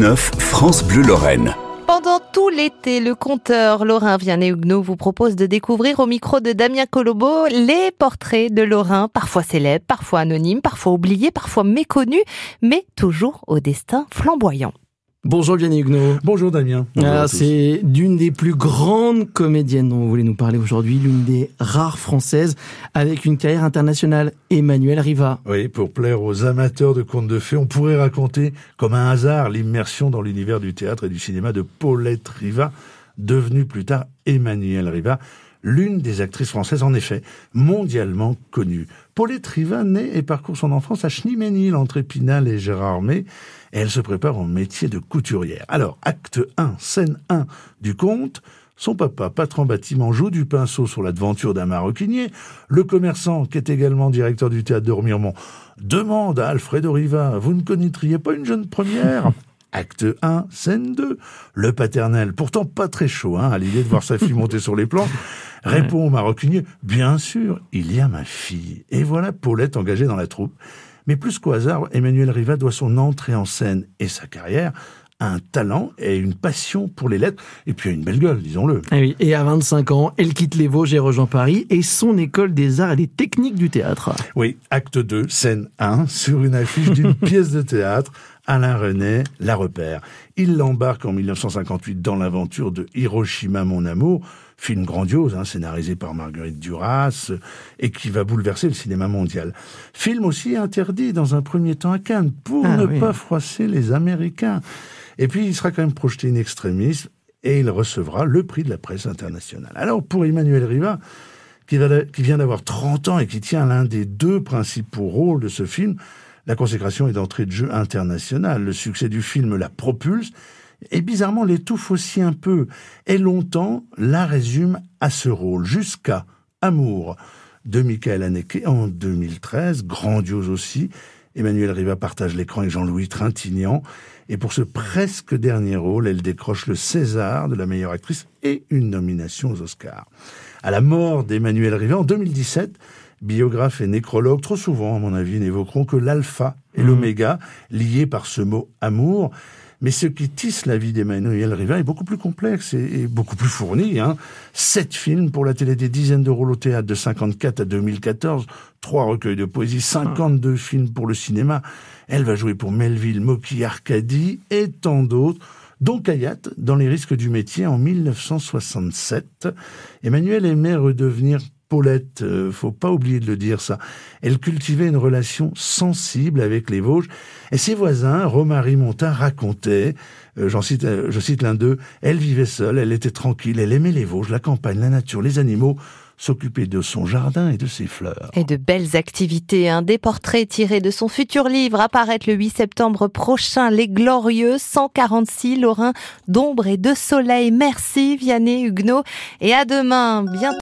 6-9, France Bleu Lorraine. Pendant tout l'été, le conteur Lorrain Vianney-Huguenot vous propose de découvrir au micro de Damien Colombo les portraits de Lorrain, parfois célèbres, parfois anonymes, parfois oubliés, parfois méconnus, mais toujours au destin flamboyant. Bonjour Vianney Huguenot. Bonjour Damien. Ah, c'est d'une des plus grandes comédiennes dont vous voulez nous parler aujourd'hui, l'une des rares françaises avec une carrière internationale, Emmanuel Riva. Oui, pour plaire aux amateurs de contes de fées, on pourrait raconter comme un hasard l'immersion dans l'univers du théâtre et du cinéma de Paulette Riva, devenue plus tard Emmanuel Riva, l'une des actrices françaises en effet mondialement connue. Paulette Riva naît et parcourt son enfance à Schneemenil entre Épinal et Gérardmer et elle se prépare au métier de couturière. Alors, acte 1, scène 1 du conte, son papa, patron bâtiment, joue du pinceau sur la devanture d'un maroquinier. Le commerçant, qui est également directeur du théâtre de Remiremont, demande à Alfredo Riva, vous ne connaîtriez pas une jeune première? Acte 1, scène 2. Le paternel, pourtant pas très chaud hein, à l'idée de voir sa fille monter sur les plans, répond au maroquinier, bien sûr, il y a ma fille. Et voilà Paulette engagée dans la troupe. Mais plus qu'au hasard, Emmanuel Riva doit son entrée en scène et sa carrière à un talent et une passion pour les lettres, et puis à une belle gueule, disons-le. Et, oui, et à 25 ans, elle quitte les Vosges et rejoint Paris et son école des arts et des techniques du théâtre. Oui, acte 2, scène 1, sur une affiche d'une pièce de théâtre, Alain René la repère. Il l'embarque en 1958 dans l'aventure de Hiroshima, mon amour, film grandiose, hein, scénarisé par Marguerite Duras, et qui va bouleverser le cinéma mondial. Film aussi interdit dans un premier temps à Cannes, pour ah ne pas froisser les Américains. Et puis il sera quand même projeté in extremis, et il recevra le prix de la presse internationale. Alors pour Emmanuel Riva, qui, qui vient d'avoir 30 ans et qui tient l'un des deux principaux rôles de ce film, la consécration est d'entrée de jeu internationale. Le succès du film la propulse et bizarrement l'étouffe aussi un peu. Et longtemps la résume à ce rôle, jusqu'à Amour de Michael Haneke en 2013, grandiose aussi. Emmanuel Riva partage l'écran avec Jean-Louis Trintignant. Et pour ce presque dernier rôle, elle décroche le César de la meilleure actrice et une nomination aux Oscars. À la mort d'Emmanuel Riva en 2017, biographes et nécrologues, trop souvent, à mon avis, n'évoqueront que l'alpha et mmh. l'oméga, liés par ce mot amour. Mais ce qui tisse la vie d'Emmanuel Riva est beaucoup plus complexe et, beaucoup plus fourni. Hein. Sept films pour la télé, des dizaines de rôles au théâtre de 54 à 2014, trois recueils de poésie, 52 films pour le cinéma. Elle va jouer pour Melville, Moki, Arcadie et tant d'autres dont Kayat dans Les risques du métier en 1967. Emmanuel aimait redevenir Paulette, euh, faut pas oublier de le dire ça. Elle cultivait une relation sensible avec les Vosges et ses voisins, Romary Montin, racontaient, euh, j'en cite, euh, je cite l'un d'eux, elle vivait seule, elle était tranquille, elle aimait les Vosges, la campagne, la nature, les animaux, s'occuper de son jardin et de ses fleurs. Et de belles activités. Un des portraits tirés de son futur livre apparaître le 8 septembre prochain. Les Glorieux, 146 Lorrain d'ombre et de soleil. Merci Vianney Huguenot. Et à demain. Bientôt.